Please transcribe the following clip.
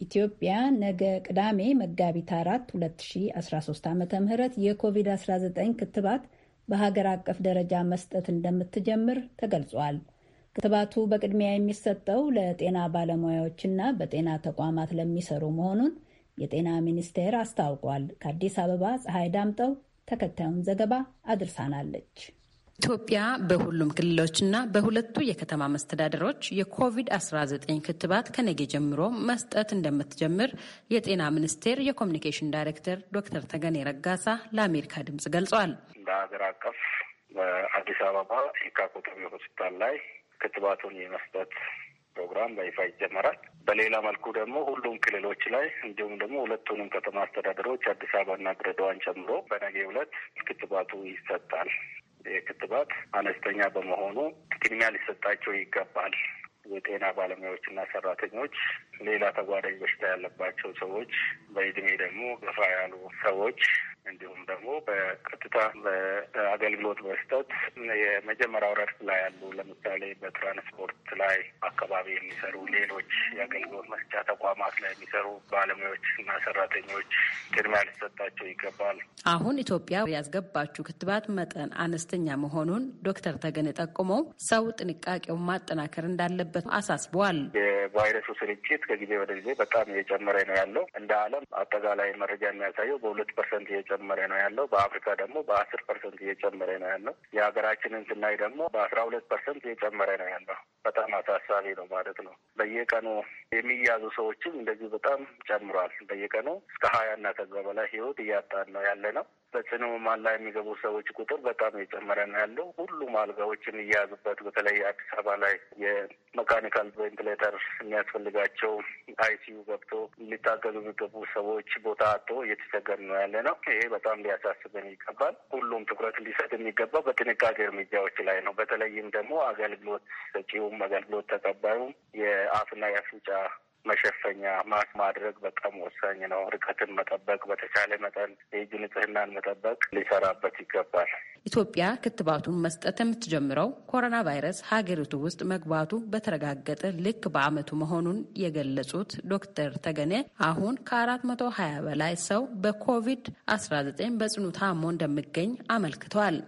ኢትዮጵያ ነገ ቅዳሜ መጋቢት 4 2013 ዓ ም የኮቪድ-19 ክትባት በሀገር አቀፍ ደረጃ መስጠት እንደምትጀምር ተገልጿል። ክትባቱ በቅድሚያ የሚሰጠው ለጤና ባለሙያዎችና በጤና ተቋማት ለሚሰሩ መሆኑን የጤና ሚኒስቴር አስታውቋል። ከአዲስ አበባ ፀሐይ ዳምጠው ተከታዩን ዘገባ አድርሳናለች። ኢትዮጵያ በሁሉም ክልሎችና በሁለቱ የከተማ መስተዳደሮች የኮቪድ-19 ክትባት ከነገ ጀምሮ መስጠት እንደምትጀምር የጤና ሚኒስቴር የኮሚኒኬሽን ዳይሬክተር ዶክተር ተገኔ ረጋሳ ለአሜሪካ ድምጽ ገልጸዋል። እንደ ሀገር አቀፍ በአዲስ አበባ የካ ኮተቤ ሆስፒታል ላይ ክትባቱን የመስጠት ፕሮግራም በይፋ ይጀመራል። በሌላ መልኩ ደግሞ ሁሉም ክልሎች ላይ እንዲሁም ደግሞ ሁለቱንም ከተማ አስተዳደሮች አዲስ አበባና ድሬዳዋን ጨምሮ በነገው ዕለት ክትባቱ ይሰጣል። የክትባት አነስተኛ በመሆኑ ቅድሚያ ሊሰጣቸው ይገባል። የጤና ባለሙያዎችና ሰራተኞች፣ ሌላ ተጓዳኝ በሽታ ያለባቸው ሰዎች፣ በእድሜ ደግሞ ገፋ ያሉ ሰዎች እንዲሁም ደግሞ በቀጥታ በአገልግሎት መስጠት የመጀመሪያው ረድፍ ላይ ያሉ ለምሳሌ በትራንስፖርት ላይ አካባቢ የሚሰሩ ሌሎች የአገልግሎት መስጫ ተቋማት ላይ የሚሰሩ ባለሙያዎች እና ሰራተኞች ቅድሚያ ሊሰጣቸው ይገባል። አሁን ኢትዮጵያ ያስገባችው ክትባት መጠን አነስተኛ መሆኑን ዶክተር ተገነ ጠቁመው ሰው ጥንቃቄውን ማጠናከር እንዳለበት አሳስበዋል። የቫይረሱ ስርጭት ከጊዜ ወደ ጊዜ በጣም እየጨመረ ነው ያለው። እንደ ዓለም አጠቃላይ መረጃ የሚያሳየው በሁለት ፐርሰንት እየጨመረ ነው ያለው። በአፍሪካ ደግሞ በአስር ፐርሰንት እየጨመረ ነው ያለው። የሀገራችንን ስናይ ደግሞ በአስራ ሁለት ፐርሰንት እየጨመረ ነው ያለው። በጣም አሳሳቢ ነው ማለት ነው። በየቀኑ የሚያዙ ሰዎችም እንደዚሁ በጣም ጨምሯል። በየቀኑ እስከ ሀያ እና ከዛ በላይ ህይወት እያጣን ነው ያለ ነው። በጽኑ ህሙማን ላይ የሚገቡ ሰዎች ቁጥር በጣም የጨመረ ነው ያለው። ሁሉም አልጋዎችን እየያዙበት በተለይ አዲስ አበባ ላይ የመካኒካል ቬንቲሌተር የሚያስፈልጋቸው አይሲዩ ገብቶ ሊታገሉ የሚገቡ ሰዎች ቦታ አጥቶ እየተቸገር ነው ያለ ነው። ይሄ በጣም ሊያሳስበን ይገባል። ሁሉም ትኩረት ሊሰጥ የሚገባው በጥንቃቄ እርምጃዎች ላይ ነው። በተለይም ደግሞ አገልግሎት ሰጪውም አገልግሎት ተቀባዩም የአፍና የአፍንጫ መሸፈኛ ማስክ ማድረግ በጣም ወሳኝ ነው። ርቀትን መጠበቅ፣ በተቻለ መጠን የእጅ ንጽህናን መጠበቅ ሊሰራበት ይገባል። ኢትዮጵያ ክትባቱን መስጠት የምትጀምረው ኮሮና ቫይረስ ሀገሪቱ ውስጥ መግባቱ በተረጋገጠ ልክ በዓመቱ መሆኑን የገለጹት ዶክተር ተገኔ አሁን ከአራት መቶ ሀያ በላይ ሰው በኮቪድ አስራ ዘጠኝ በጽኑ ታሞ እንደሚገኝ አመልክተዋል።